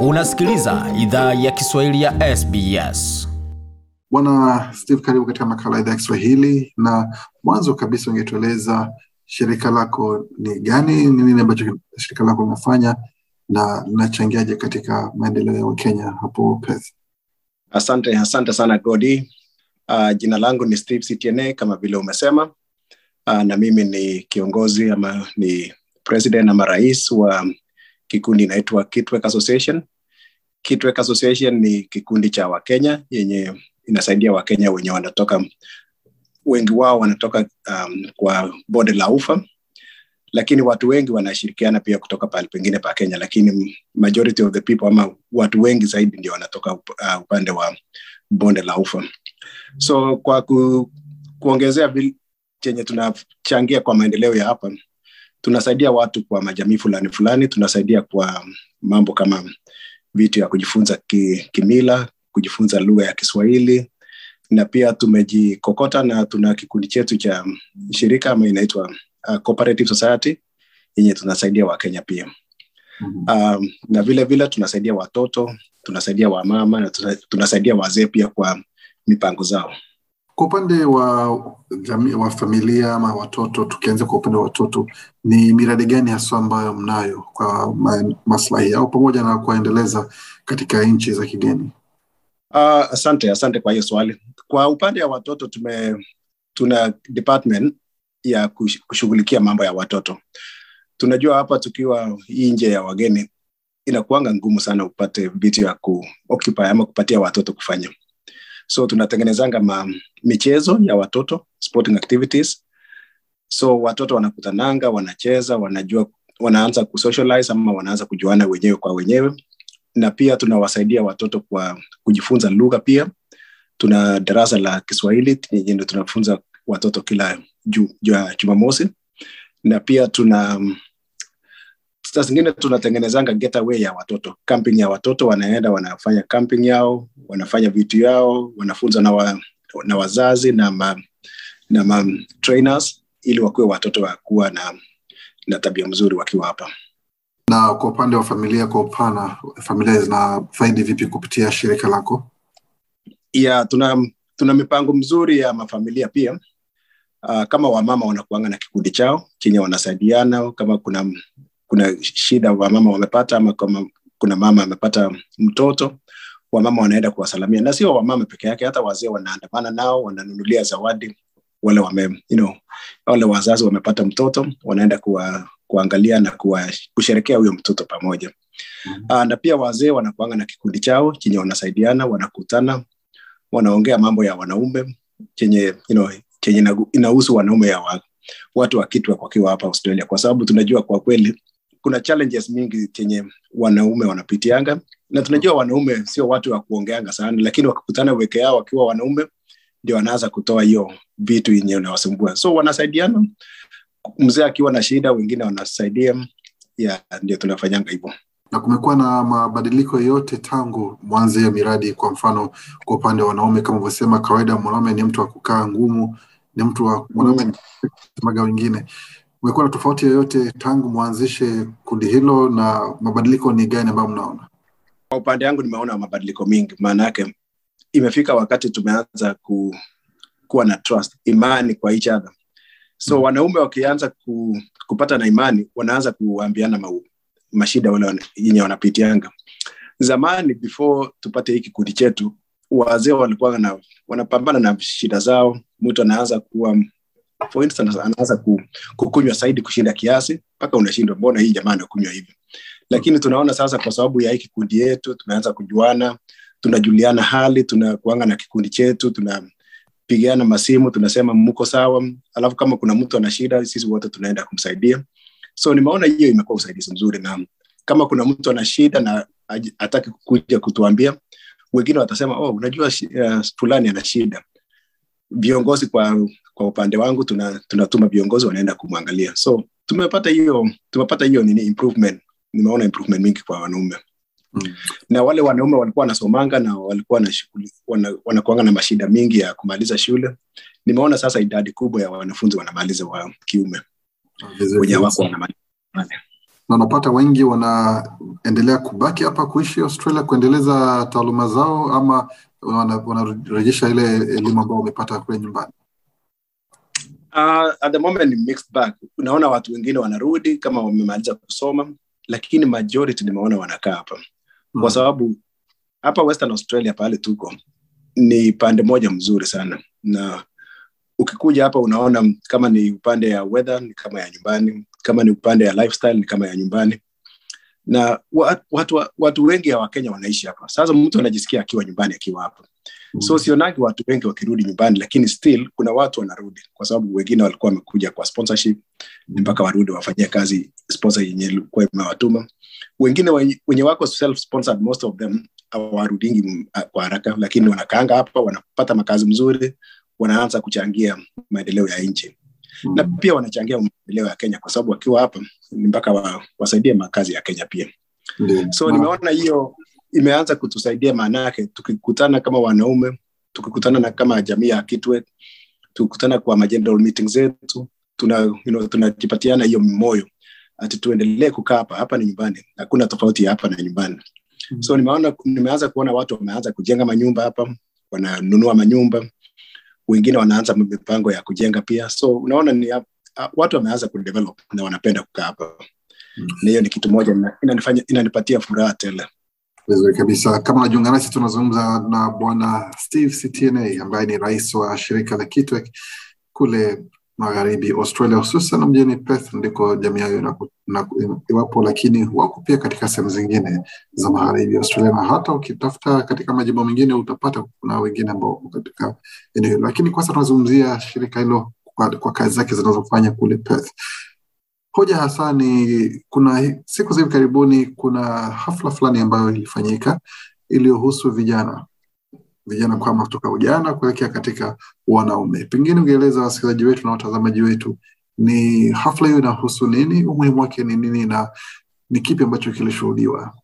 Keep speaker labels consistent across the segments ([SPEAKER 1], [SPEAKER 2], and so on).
[SPEAKER 1] Unasikiliza idhaa ya Kiswahili ya SBS.
[SPEAKER 2] Bwana Steve, karibu katika makala ya idhaa ya Kiswahili. Na mwanzo kabisa, ungetueleza shirika lako ni gani, ni nini ambacho shirika lako linafanya na linachangiaje katika maendeleo ya Wakenya hapo Perth?
[SPEAKER 3] Asante, asante sana Godi. Uh, jina langu ni Steve Citiene kama vile umesema. Uh, na mimi ni kiongozi ama ni president ama rais wa kikundi inaitwa Kitwek Association. Kitwek Association ni kikundi cha Wakenya yenye inasaidia Wakenya wenye wanatoka, wengi wao wanatoka um, kwa bonde la ufa, lakini watu wengi wanashirikiana pia kutoka pahali pengine pa Kenya, lakini majority of the people ama watu wengi zaidi ndio wanatoka up, uh, upande wa bonde la ufa. So kwa ku, kuongezea chenye tunachangia kwa maendeleo ya hapa, tunasaidia watu kwa majamii fulani fulani, tunasaidia kwa mambo kama vitu ya kujifunza ki, kimila, kujifunza lugha ya Kiswahili na pia tumejikokota na tuna kikundi chetu cha shirika ama inaitwa uh, Cooperative Society yenye tunasaidia Wakenya pia mm-hmm. um, na vile vile tunasaidia watoto, tunasaidia wamama na tunasaidia wazee pia kwa mipango zao.
[SPEAKER 2] Kwa upande wa jamii, wa familia ama watoto, tukianza kwa upande wa watoto, ni miradi gani haswa ambayo mnayo kwa maslahi yao pamoja na kuwaendeleza katika nchi za kigeni?
[SPEAKER 3] Uh, asante, asante kwa hiyo swali. Kwa upande wa watoto tume, tuna department ya kushughulikia mambo ya watoto. Tunajua hapa tukiwa nje ya wageni inakuanga ngumu sana upate vitu ya ku ama kupatia watoto kufanya so tunatengenezanga ma, michezo ya watoto sporting activities. So watoto wanakutananga wanacheza wanajua wanaanza kusocialize ama wanaanza kujuana wenyewe kwa wenyewe. Na pia tunawasaidia watoto kwa kujifunza lugha pia. Tuna darasa la kiswahili ndo tunafunza watoto kila ju, ju, jumamosi. Na pia tuna saa zingine tunatengenezanga getaway ya watoto. Camping ya watoto wanaenda wanafanya camping yao wanafanya vitu yao wanafunza na, wa, na wazazi na ma, na ma trainers ili wakuwe watoto wakuwa na, na tabia mzuri wakiwa hapa.
[SPEAKER 2] Na kwa upande wa familia kwa upana familia zinafaidi vipi kupitia shirika lako?
[SPEAKER 3] Ya tuna tuna mipango mzuri ya mafamilia pia. Uh, kama wamama wanakuanga na kikundi chao chenye wanasaidiana kama kuna kuna shida wamama wamepata ama kama kuna mama amepata mtoto wamama wanaenda kuwasalamia. Na sio wamama peke yake hata wazee wanaandamana nao wananunulia zawadi. Wale wame, you know, wale wazazi wamepata mtoto wanaenda kuwa, kuangalia na kuwa, kusherekea huyo mtoto pamoja. Mm-hmm. uh, na pia wazee wanakuanga na kikundi chao chenye wanasaidiana wanakutana wanaongea mambo ya wanaume chenye you know, chenye inahusu wanaume ya wa, watu wakitwa wakiwa hapa australia. Kwa sababu tunajua kwa kweli kuna challenges mingi chenye wanaume wanapitianga. Na tunajua wanaume sio watu wa kuongeanga sana lakini wakikutana weke yao wakiwa wanaume ndio wanaanza kutoa hiyo vitu yenye unawasumbua so wanasaidiana mzee akiwa na shida wengine wanasaidia. Ya ndio tunafanyanga hivyo.
[SPEAKER 2] Na kumekuwa na mabadiliko yote tangu mwanzo ya miradi kwa mfano kwa upande wa wanaume kama ulivyosema kawaida mwanaume ni mtu wa kukaa ngumu ni mtu wa mwanaume mm. wengine umekuwa na tofauti yoyote tangu mwanzishe kundi hilo na mabadiliko ni gani ambayo mnaona?
[SPEAKER 3] Kwa upande yangu nimeona mabadiliko mingi. Maana yake imefika wakati tumeanza ku, kuwa na trust imani kwa each other. So mm. wanaume wakianza ku, kupata na imani wanaanza kuambiana ma, mashida wale yenye wanapitianga. Zamani before tupate hii kikundi chetu wazee walikuwa na, wanapambana na shida zao. Mtu anaanza kuwa for instance anaanza kukunywa zaidi kushinda kiasi mpaka unashindwa mbona hii jamaa anakunywa hivi? Lakini tunaona sasa kwa sababu ya hii kikundi yetu tumeanza kujuana tunajuliana hali tunakuanga na kikundi chetu tunapigana masimu tunasema mko sawa alafu kama kuna mtu ana shida sisi wote tunaenda kumsaidia. So nimeona hiyo imekuwa usaidizi mzuri na kama kuna mtu ana shida na hataki kuja kutuambia wengine watasema oh unajua uh, ana shida. Viongozi kwa kwa upande wangu tuna, tunatuma viongozi wanaenda kumwangalia. So tumepata hiyo tumepata hiyo nini improvement. Nimeona improvement mingi kwa wanaume. Mm. na wale wanaume walikuwa wanasomanga na walikuwa na shughuli wana, wanakuanga na mashida mingi ya kumaliza shule. Nimeona sasa idadi kubwa ya wanafunzi wanamaliza wa kiume. Wenye wako wanamaliza
[SPEAKER 2] na unapata wengi wanaendelea kubaki hapa kuishi Australia kuendeleza taaluma zao, ama wanarejesha wana ile elimu ambao wamepata kule nyumbani?
[SPEAKER 3] Uh, at the moment ni mixed bag. Unaona watu wengine wanarudi kama wamemaliza kusoma, lakini majority nimeona wanakaa hapa mm. kwa sababu hapa Western Australia pale tuko ni pande moja mzuri sana, na ukikuja hapa unaona kama ni upande ya weather ni kama ya nyumbani, kama ni upande ya lifestyle ni kama ya nyumbani, na watu, watu wengi wa Wakenya wanaishi hapa. Sasa mtu anajisikia akiwa nyumbani akiwa hapa mm. so sionagi watu wengi wakirudi nyumbani, lakini still kuna watu wanarudi, kwa sababu wengine walikuwa wamekuja kwa sponsorship mpaka warudi wafanyie kazi sponsor yenye ilikuwa imewatuma. Wengine wenye wako self sponsored, most of them hawarudingi kwa haraka, lakini wanakaanga hapa, wanapata makazi mzuri, wanaanza kuchangia maendeleo ya nchi mm. na pia wanachangia maendeleo ya Kenya kwa sababu wakiwa hapa ni mpaka wa, wasaidie makazi ya Kenya pia mm. so nimeona hiyo imeanza kutusaidia, maana yake tukikutana kama wanaume, tukikutana na kama jamii ya Kitwe, tukikutana kwa general meeting zetu, tuna you know, tunajipatiana hiyo moyo ati tuendelee kukaa hapa. Hapa ni nyumbani, hakuna tofauti ya hapa na nyumbani mm. so nimeona, nimeanza kuona watu wameanza kujenga manyumba hapa, wananunua manyumba, wengine wanaanza mipango ya kujenga pia, so unaona ni watu wameanza kudevelop na wanapenda kukaa hapa mm. na hiyo ni kitu moja inanifanya inanipatia furaha tele.
[SPEAKER 2] Vizuri kabisa. Kama unajiunga nasi, tunazungumza na Bwana Steve Ctna ambaye ni rais wa shirika la Kitwek kule magharibi Australia, hususan mjini Perth ndiko jamii hayo iwapo, lakini wako pia katika sehemu zingine za magharibi Australia, na hata ukitafuta katika majimbo mengine utapata kuna wengine ambao katika eneo hilo, lakini kwanza tunazungumzia shirika hilo kwa, kwa kazi zake zinazofanya kule Perth. Hoja hasa ni kuna siku za hivi karibuni, kuna hafla fulani ambayo ilifanyika iliyohusu vijana vijana kwama kutoka ujana kuelekea katika wanaume. Pengine ungeeleza wasikilizaji wetu na watazamaji wetu ni hafla hiyo inahusu nini, umuhimu wake ni nini, na ni kipi ambacho kilishuhudiwa?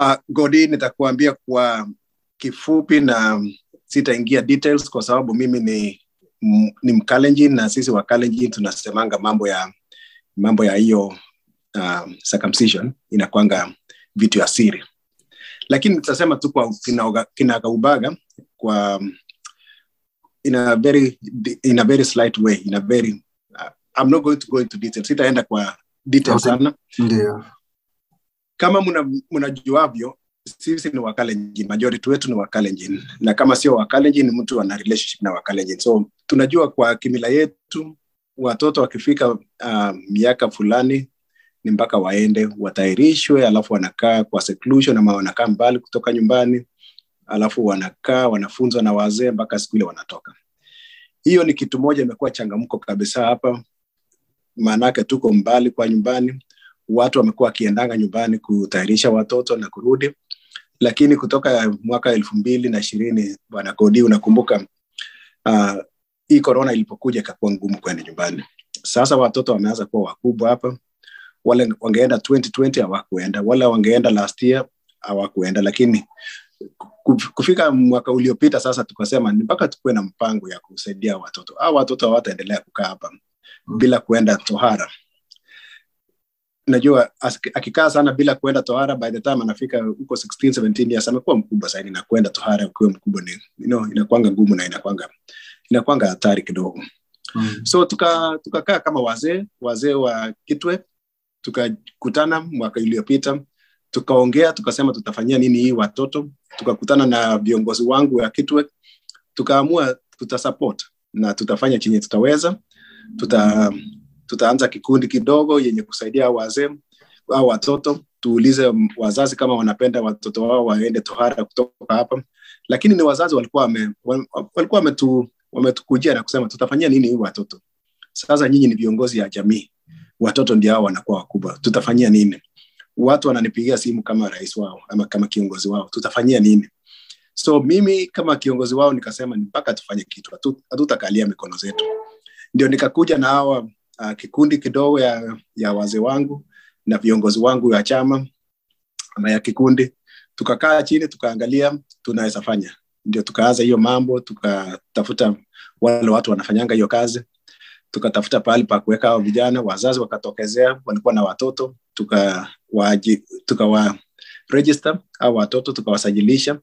[SPEAKER 3] Uh, Godi, nitakuambia kwa kifupi na sitaingia details kwa sababu mimi ni, m, ni Mkalenjin na sisi wa Kalenjin tunasemanga mambo ya mambo ya hiyo uh, circumcision inakwanga vitu ya siri. Lakini tutasema tu kwa kinagaubaga kwa in a very in a very slight way in a very uh, I'm not going to go into detail. Sitaenda kwa detail
[SPEAKER 2] Okay.
[SPEAKER 3] sana.
[SPEAKER 2] Ndio.
[SPEAKER 3] kama mnajuavyo sisi ni wakalenjin majority wetu ni wakalenjin na kama sio wakalenjin mtu ana relationship na wakalenjin so tunajua kwa kimila yetu watoto wakifika uh, miaka fulani ni mpaka waende watairishwe, alafu wanakaa kwa seclusion ama wanakaa mbali kutoka nyumbani alafu wanakaa wanafunzwa na wazee mpaka siku ile wanatoka. Hiyo ni kitu moja imekuwa changamko kabisa hapa maanake tuko mbali kwa nyumbani watu wamekuwa wakiendanga nyumbani kutayarisha watoto na kurudi lakini kutoka mwaka elfu mbili na ishirini bwana kodi unakumbuka uh, hii korona ilipokuja ikakuwa ngumu kwenda nyumbani. Sasa watoto wameanza kuwa wakubwa hapa. Wale wangeenda 2020 hawakuenda. Wale wangeenda last year hawakuenda. Lakini kuf- kufika mwaka uliopita sasa tukasema mpaka tukuwe na mpango ya kusaidia watoto. Au watoto hawataendelea kukaa hapa bila kuenda tohara. Najua akikaa sana bila kuenda tohara by the time anafika huko 16 17 years amekuwa mkubwa zaidi na kuenda tohara ukiwa mkubwa ni you know, inakwanga ngumu na inakwanga inakwanga hatari kidogo.
[SPEAKER 2] Mm.
[SPEAKER 3] so tukakaa tuka kama wazee wazee wa kitwe tukakutana mwaka iliyopita tukaongea tukasema tutafanyia nini hii watoto tukakutana na viongozi wangu wa kitwe tukaamua tutasupport na tutafanya chenye tutaweza. Tuta tutaanza kikundi kidogo yenye kusaidia wazee au watoto tuulize wazazi kama wanapenda watoto wao waende tohara kutoka hapa. Lakini ni wazazi walikuwa wame, walikuwa wametu, wametukujia na kusema tutafanyia nini hii watoto? Sasa nyinyi ni viongozi ya jamii. Watoto ndio hao wanakuwa wakubwa. Tutafanyia nini? Watu wananipigia simu kama rais wao ama kama kiongozi wao. Tutafanyia nini? So mimi kama kiongozi wao nikasema ni mpaka tufanye kitu. Hatutakalia mikono zetu. Ndio nikakuja na hawa uh, kikundi kidogo ya, ya wazee wangu na viongozi wangu wa chama ama ya kikundi. Tukakaa chini tukaangalia tunaweza fanya ndio tukaanza hiyo mambo tukatafuta wale watu wanafanyanga hiyo kazi. Tukatafuta pahali pa kuweka hao vijana wazazi wakatokezea walikuwa na watoto tuka tukawa register au watoto tukawasajilisha.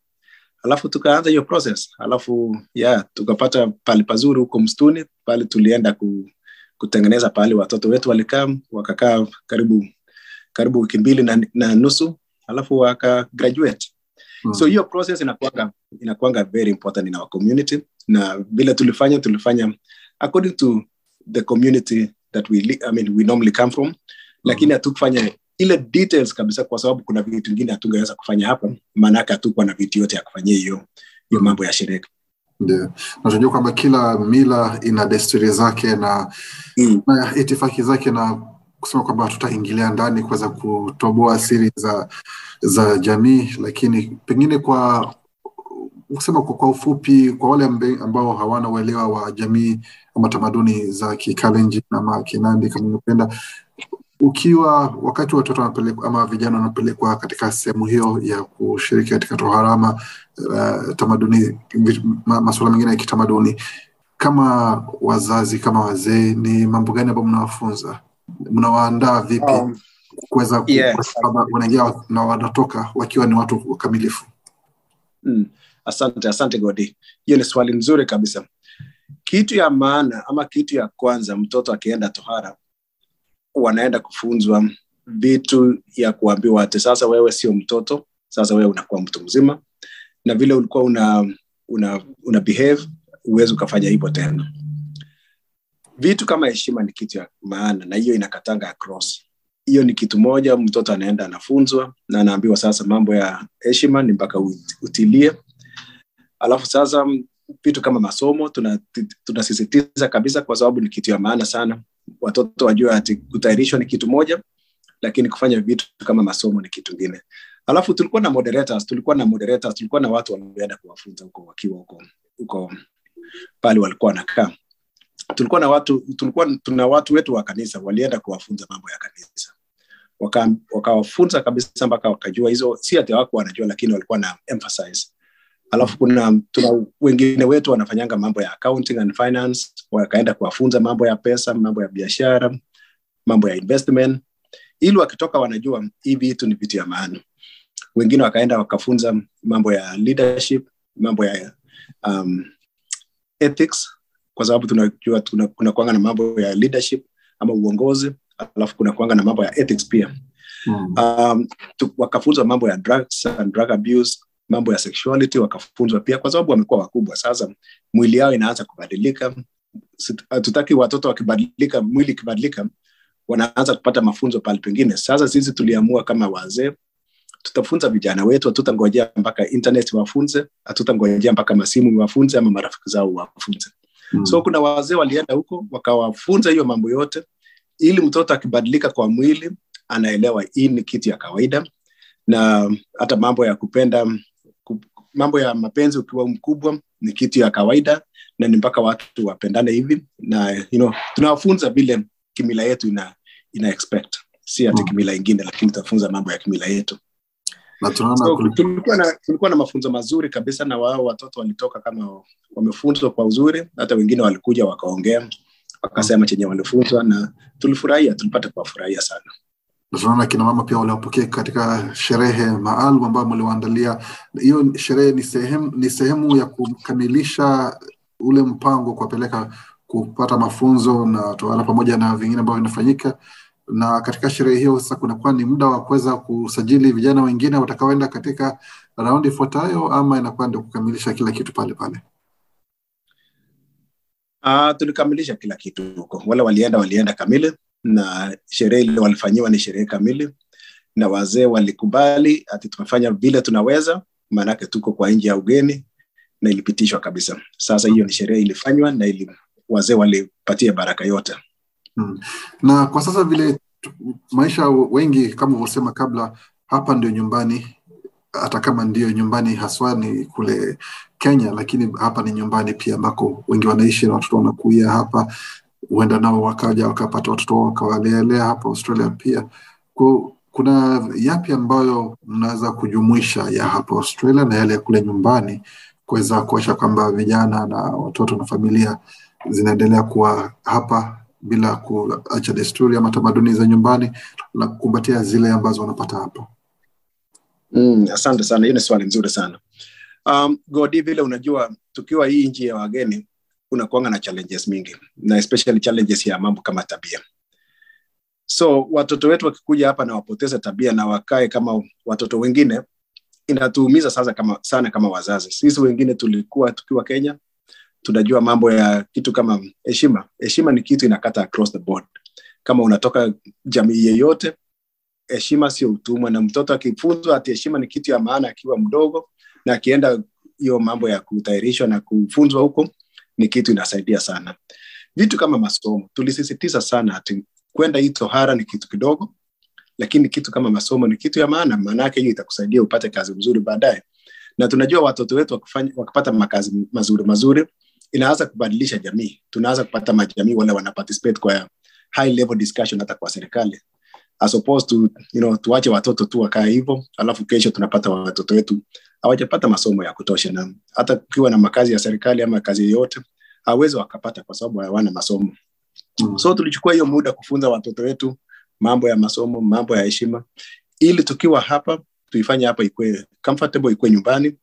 [SPEAKER 3] Alafu tukaanza hiyo process. Alafu yeah, tukapata pali pazuri huko msituni pale tulienda ku, kutengeneza pahali watoto wetu walikaa wakakaa karibu karibu wiki mbili na, na nusu. Alafu waka graduate.
[SPEAKER 2] Mm.
[SPEAKER 3] so hiyo process inakuanga inakuanga very important in our community. Na vile tulifanya tulifanya according to the community that we, I mean, we normally come from. Lakini hatukufanya ile details kabisa kwa sababu kuna vitu vingine hatungeweza kufanya hapa. Maanaake hatukuwa na vitu yote ya kufanyia hiyo hiyo mambo ya sherehe.
[SPEAKER 2] Ndio, na tunajua kwamba kila mila ina desturi zake na,
[SPEAKER 3] mm.
[SPEAKER 2] na itifaki zake, na kusema kwamba tutaingilia ndani kuweza kutoboa siri za za jamii, lakini pengine kwa kusema kwa, kwa ufupi, kwa wale ambao hawana uelewa wa jamii ama tamaduni za Kikalenjin ama Kinandi kama unapenda, ukiwa wakati watoto wanapelekwa ama vijana wanapelekwa katika sehemu hiyo ya kushiriki katika toharama uh, tamaduni masuala mengine ya kitamaduni kama wazazi kama wazee ni mambo gani ambayo mnawafunza? Mnawaandaa vipi
[SPEAKER 3] Um,
[SPEAKER 2] kuweza sababu wanaingia na wanatoka wakiwa ni watu wakamilifu?
[SPEAKER 3] Mm. Asante, asante Godi. Hiyo ni swali nzuri kabisa. Kitu ya maana ama kitu ya kwanza, mtoto akienda tohara, wanaenda kufunzwa vitu ya kuambiwa ati sasa wewe sio mtoto, sasa wewe unakuwa mtu mzima, na vile ulikuwa una una, una behave huwezi ukafanya hivyo tena. Vitu kama heshima ni kitu ya maana, na hiyo inakatanga across hiyo ni kitu moja mtoto anaenda anafunzwa na anaambiwa sasa mambo ya heshima ni mpaka utilie alafu sasa vitu kama masomo tuna- tunasisitiza kabisa kwa sababu ni kitu ya maana sana. Watoto wajue ati kutayarishwa ni kitu moja lakini kufanya vitu kama masomo ni kitu ngine alafu tulikuwa na moderators tulikuwa na moderators tulikuwa na watu wanaoenda kuwafunza huko wakiwa huko huko pale walikuwa wanakaa. Tulikuwa na watu tulikuwa tuna watu wetu wa kanisa walienda kuwafunza mambo ya kanisa. Waka- wakawafunza kabisa mpaka wakajua hizo si ati wako wanajua lakini walikuwa na emphasize alafu kuna tuna wengine wetu wanafanyanga mambo ya accounting and finance wakaenda kuwafunza mambo ya pesa mambo ya biashara mambo ya investment. Ili wakitoka wanajua hii vitu ni vitu ya maana. Wengine wakaenda wakafunza mambo ya leadership mambo ya um, ethics kwa sababu tunajua tuna, kuna kuanga na mambo ya leadership ama uongozi alafu kuna kuanga na mambo ya ethics pia.
[SPEAKER 2] Mm.
[SPEAKER 3] um, tu, wakafunzwa mambo ya drugs and drug abuse mambo ya sexuality wakafunzwa pia kwa sababu wamekuwa wakubwa. Sasa mwili yao inaanza kubadilika. Hatutaki watoto wakibadilika mwili ikibadilika wanaanza kupata mafunzo pale pengine. Sasa sisi tuliamua kama wazee tutafunza vijana wetu hatutangojea mpaka internet wafunze hatutangojea mpaka masimu wafunze ama marafiki zao wafunze.
[SPEAKER 2] Mm.
[SPEAKER 3] so kuna wazee walienda huko wakawafunza hiyo mambo yote. Ili mtoto akibadilika kwa mwili anaelewa hii ni kitu ya kawaida. Na hata mambo ya kupenda ku- mambo ya mapenzi ukiwa mkubwa ni kitu ya kawaida na ni mpaka watu wapendane hivi. Na you know, tunawafunza vile kimila yetu ina, ina expect. Si hata
[SPEAKER 2] Mm.
[SPEAKER 3] kimila ingine lakini tunafunza mambo ya kimila yetu. So, tulikuwa, na, tulikuwa na mafunzo mazuri kabisa na wao watoto walitoka kama wamefunzwa kwa uzuri. Hata wengine walikuja wakaongea wakasema chenye walifunzwa na tulifurahia tulipata kuwafurahia sana
[SPEAKER 2] na tunaona kina mama pia waliwapokea katika sherehe maalum ambayo mliwaandalia. Hiyo sherehe ni sehemu, ni sehemu ya kukamilisha ule mpango wa kuwapeleka kupata mafunzo na tohara pamoja na vingine ambavyo vinafanyika. Na katika sherehe hiyo sasa kunakuwa ni muda wa kuweza kusajili vijana wengine watakaoenda katika raundi ifuatayo, ama inakuwa ndio kukamilisha kila kitu pale pale?
[SPEAKER 3] Uh, tulikamilisha kila kitu huko. Wale walienda walienda kamili, na sherehe ile walifanyiwa ni sherehe kamili, na wazee walikubali ati tumefanya vile tunaweza, maanake tuko kwa nje ya ugeni, na ilipitishwa kabisa. Sasa hiyo ni sherehe ilifanywa na ili, wazee walipatia baraka yote.
[SPEAKER 2] Hmm. Na kwa sasa vile maisha wengi kama ulivyosema kabla, hapa ndio nyumbani, hata kama ndio nyumbani haswa ni kule Kenya, lakini hapa ni nyumbani pia ambako wengi wanaishi na watoto wanakuia hapa, huenda nao wakaja wakapata watoto wao wakawalelea hapa Australia pia. Kuna yapi ambayo mnaweza kujumuisha ya hapa Australia na yale ya kule nyumbani kuweza kuakisha kwamba vijana na watoto na familia zinaendelea kuwa hapa bila kuacha desturi ama tamaduni za nyumbani na kukumbatia zile ambazo wanapata hapa?
[SPEAKER 3] Mm, asante sana, hiyo ni swali nzuri sana. Um, Godi, vile unajua tukiwa hii nchi ya wageni unakuanga na challenges mingi na especially challenges ya mambo kama tabia. So watoto wetu wakikuja hapa na wapoteze tabia na wakae kama watoto wengine, inatuumiza sasa kama, sana kama wazazi. Sisi wengine tulikuwa tukiwa Kenya tunajua mambo ya kitu kama heshima. Heshima ni kitu inakata across the board. Kama unatoka jamii yeyote, heshima sio utumwa, na mtoto akifunzwa ati heshima ni kitu ya maana akiwa mdogo, na akienda hiyo mambo ya kutairishwa na kufunzwa huko, ni kitu inasaidia sana. Vitu kama masomo, tulisisitiza sana ati kwenda hii tohara ni kitu kidogo, lakini kitu kama masomo ni kitu ya maana, maanake hiyo itakusaidia upate kazi mzuri baadaye. Na tunajua watoto wetu wakufanya, wakipata makazi mazuri mazuri, inaanza kubadilisha jamii. Tunaanza kupata majamii wale wana participate kwa high level discussion hata kwa serikali as opposed to you know, tuache watoto tu wakae hivyo, alafu kesho tunapata watoto wetu hawajapata masomo ya kutosha, na hata ukiwa na makazi ya serikali ama kazi yoyote hawezi wakapata kwa sababu hawana masomo.
[SPEAKER 2] Mm.
[SPEAKER 3] So tulichukua hiyo muda kufunza watoto wetu mambo ya masomo, mambo ya heshima, ili tukiwa hapa tuifanye hapa ikwe comfortable, ikwe nyumbani.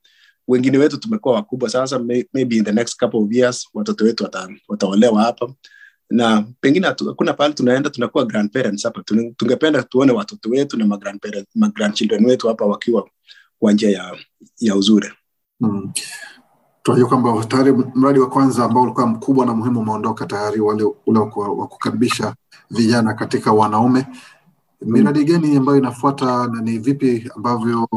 [SPEAKER 3] Wengine wetu tumekuwa wakubwa sasa, may, maybe in the next couple of years watoto wetu wata, wataolewa hapa na pengine hakuna pahali tunaenda tunakuwa grandparents hapa. Tungependa tuone watoto wetu na magrandchildren wetu hapa wakiwa kwa njia ya, ya uzuri.
[SPEAKER 2] Mm. Tunajua kwamba tayari mradi wa kwanza ambao ulikuwa mkubwa na muhimu umeondoka tayari, wale ule wa wa kukaribisha vijana katika wanaume. Miradi gani ambayo inafuata na ni vipi ambavyo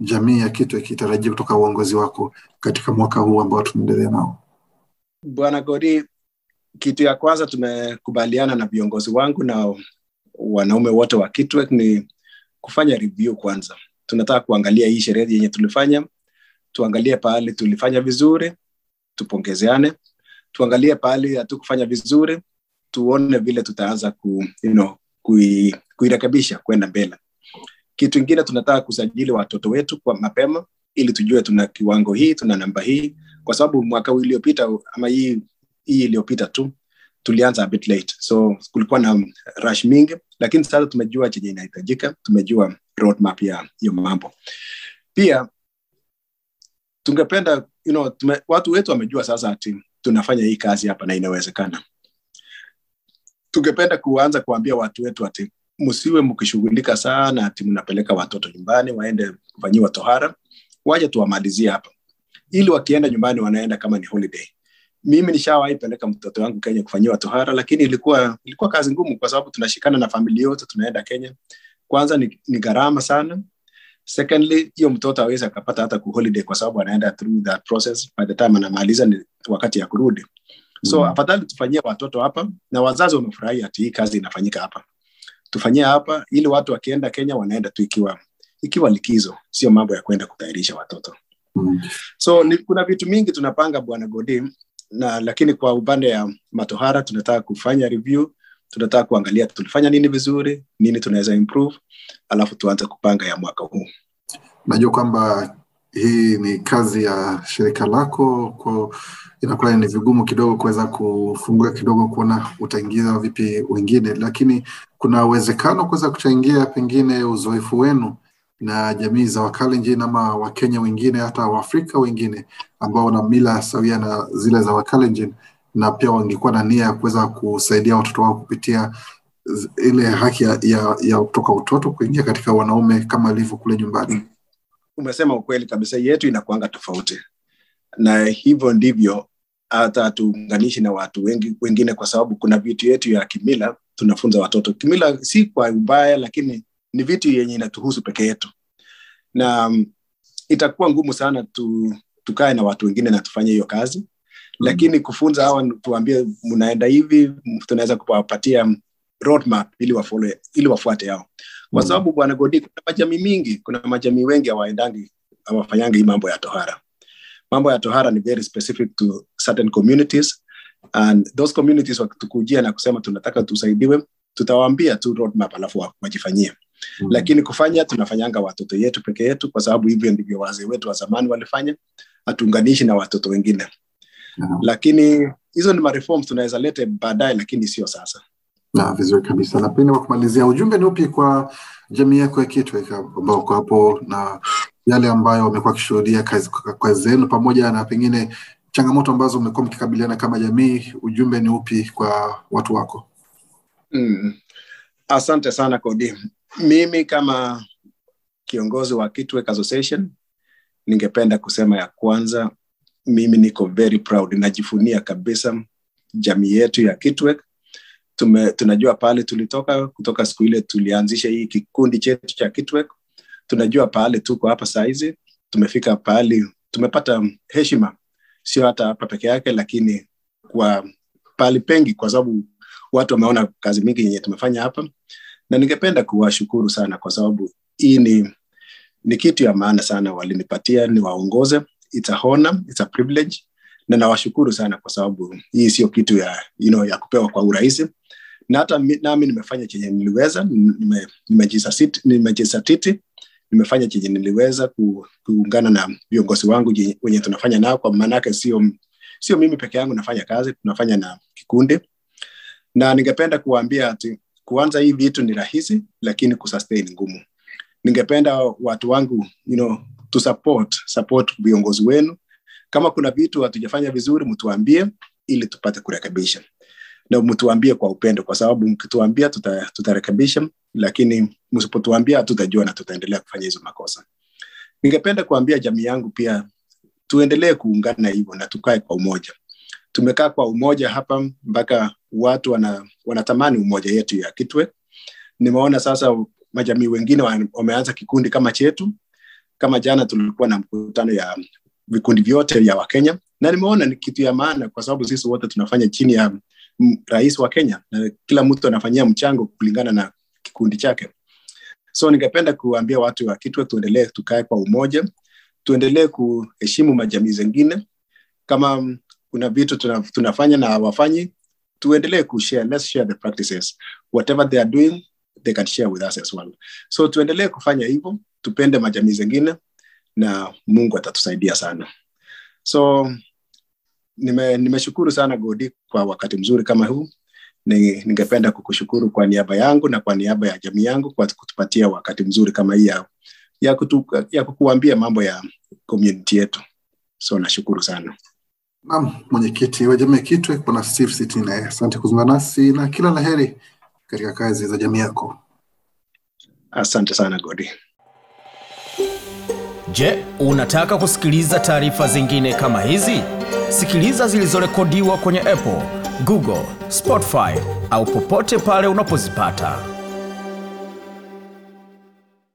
[SPEAKER 2] jamii ya Kitwe ikitarajia kutoka uongozi wako katika mwaka huu ambao tunaendelea nao?
[SPEAKER 3] Bwana Gori, kitu ya kwanza tumekubaliana na viongozi wangu na wanaume wote wa Kitwek ni kufanya review kwanza. Tunataka kuangalia hii sherehe yenye tulifanya, tuangalie pahali tulifanya vizuri, tupongezeane, tuangalie pahali hatukufanya vizuri, tuone vile tutaanza ku, you know, kui, kuirekebisha kwenda mbele. Kitu ingine tunataka kusajili watoto wetu kwa mapema ili tujue tuna kiwango hii, tuna namba hii, kwa sababu mwaka uliopita ama hii hii iliyopita tu tulianza a bit late, so kulikuwa na rush mingi, lakini sasa tumejua chenye inahitajika, tumejua roadmap ya hiyo mambo. Pia tungependa you know, tume, watu wetu wamejua sasa ati tunafanya hii kazi hapa na inawezekana. Tungependa kuanza kuambia watu wetu ati msiwe mkishughulika sana ati mnapeleka watoto nyumbani waende kufanyiwa tohara, waje tuwamalizie hapa, ili wakienda nyumbani wanaenda kama ni holiday. Mimi nishawaipeleka mtoto wangu Kenya kufanyiwa tohara, lakini ilikuwa ilikuwa kazi ngumu, kwa sababu tunashikana na familia yote, tunaenda Kenya. Kwanza ni, ni gharama sana. Secondly, hiyo mtoto awezi akapata hata ku holiday kwa sababu anaenda through that process. By the time anamaliza ni wakati ya kurudi. So
[SPEAKER 2] Mm.
[SPEAKER 3] afadhali tufanyie watoto hapa, na wazazi wamefurahia ati hii kazi inafanyika hapa. Tufanyie hapa ili watu wakienda Kenya wanaenda tu ikiwa ikiwa likizo, sio mambo ya kwenda kutairisha watoto.
[SPEAKER 2] Mm.
[SPEAKER 3] So ni, kuna vitu mingi tunapanga bwana Godi, na lakini kwa upande ya matohara tunataka kufanya review, tunataka kuangalia tulifanya nini vizuri, nini tunaweza improve, alafu tuanze kupanga ya mwaka huu.
[SPEAKER 2] Najua kwamba hii ni kazi ya shirika lako, kwa inakuwa ni vigumu kidogo kuweza kufungua kidogo kuona utaingiza vipi wengine, lakini kuna uwezekano kuweza kuchangia pengine uzoefu wenu na jamii za Wakalenjin ama Wakenya wengine hata Waafrika wengine ambao wana mila sawia na zile za Wakalenjin na pia wangekuwa na nia ya kuweza kusaidia watoto wao kupitia ile haki ya, ya, ya kutoka utoto kuingia katika wanaume kama ilivyo kule nyumbani.
[SPEAKER 3] Umesema ukweli kabisa, yetu inakuanga tofauti, na hivyo ndivyo hata hatuunganishi na watu wengi wengine, kwa sababu kuna vitu yetu ya kimila tunafunza watoto. Kimila si kwa ubaya, lakini ni vitu yenye inatuhusu peke yetu, na mm, itakuwa ngumu sana tu, tukae na watu wengine na tufanye hiyo kazi. Lakini kufunza hawa tuambie mnaenda hivi tunaweza kuwapatia roadmap ili wafollow, ili wafuate hao. Kwa
[SPEAKER 2] Mm.
[SPEAKER 3] sababu bwana godi kuna majamii mingi kuna majamii wengi hawaendangi hawafanyangi hii mambo ya tohara. Mambo ya tohara ni very specific to certain communities. And those communities wakitukujia na kusema tunataka tusaidiwe tutawaambia tu roadmap alafu wa- wajifanyie
[SPEAKER 2] Mm.
[SPEAKER 3] lakini kufanya tunafanyanga watoto yetu peke yetu kwa sababu hivyo ndivyo wazee wetu wa zamani walifanya hatuunganishi na watoto wengine
[SPEAKER 2] Naam.
[SPEAKER 3] lakini hizo ni mareform tunaweza lete baadaye lakini sio sasa
[SPEAKER 2] Na vizuri kabisa. Na pengine kwa kumalizia, ujumbe ni upi kwa jamii yako ya Kitwe ambao uko hapo na yale ambayo wamekuwa wakishuhudia kazi, kazi zenu pamoja na pengine changamoto ambazo mmekuwa mkikabiliana kama jamii, ujumbe ni upi kwa watu wako?
[SPEAKER 3] Mm. Asante sana Kodi. Mimi kama kiongozi wa Kitwek Association ningependa kusema ya kwanza, mimi niko very proud, najifunia kabisa jamii yetu ya Kitwek. Tume, tunajua pale tulitoka kutoka siku ile tulianzisha hii kikundi chetu cha Kitwek. Tunajua pale tuko hapa saizi, tumefika pahali tumepata heshima, sio hata hapa peke yake, lakini kwa pahali pengi, kwa sababu watu wameona kazi mingi yenye tumefanya hapa, na ningependa kuwashukuru sana kwa sababu hii ni, ni kitu ya maana sana walinipatia niwaongoze. It's a honor, it's a privilege, na nawashukuru sana kwa sababu hii sio kitu ya, you know, ya kupewa kwa urahisi. Na hata nami nimefanya chenye niliweza, nime, nimejisatiti. Nime nimefanya chenye niliweza ku, kuungana na viongozi wangu wenye tunafanya nao, kwa maanake sio sio mimi peke yangu nafanya kazi, tunafanya na kikundi, na ningependa kuwaambia ati kuanza hii vitu ni rahisi, lakini kusustain ngumu. Ningependa watu wangu you know, to support support viongozi wenu. Kama kuna vitu hatujafanya vizuri, mtuambie ili tupate kurekebisha na mtuambie kwa upendo, kwa sababu mkituambia tuta, tutarekebisha, lakini msipotuambia tutajua na tutaendelea kufanya hizo makosa. Ningependa kuambia jamii yangu pia tuendelee kuungana hivyo na tukae kwa umoja. Tumekaa kwa umoja hapa mpaka watu wana, wanatamani umoja yetu ya Kitwe. Nimeona sasa majamii wengine wameanza kikundi kama chetu. Kama jana tulikuwa na mkutano ya vikundi vyote ya Wakenya na nimeona ni kitu ya maana, kwa sababu sisi wote tunafanya chini ya rais wa Kenya na kila mtu anafanyia mchango kulingana na kikundi chake. So ningependa kuambia watu wa Kitwe tuendelee tukae kwa umoja, tuendelee kuheshimu majamii zengine. Kama kuna vitu tuna, tunafanya na hawafanyi, tuendelee kushare, let's share the practices. Whatever they are doing, they can share with us as well. So tuendelee kufanya hivyo, tupende majamii zingine na Mungu atatusaidia sana. So nime, sana Godi kwa wakati mzuri kama huu. Ningependa kukushukuru kwa niaba yangu na kwa niaba ya jamii yangu kwa kutupatia wakati mzuri kama hii ya, ya, kutu, ya kukuambia mambo ya community yetu. So nashukuru sana.
[SPEAKER 2] Naam, mwenyekiti wa jamii ya Kitwe Bwana Steve Sitine, asante kuzungumza nasi na kila la heri katika kazi za jamii yako.
[SPEAKER 3] Asante sana Godi.
[SPEAKER 1] Je, unataka kusikiliza taarifa zingine kama hizi? Sikiliza zilizorekodiwa kwenye Apple, Google, Spotify au popote pale unapozipata.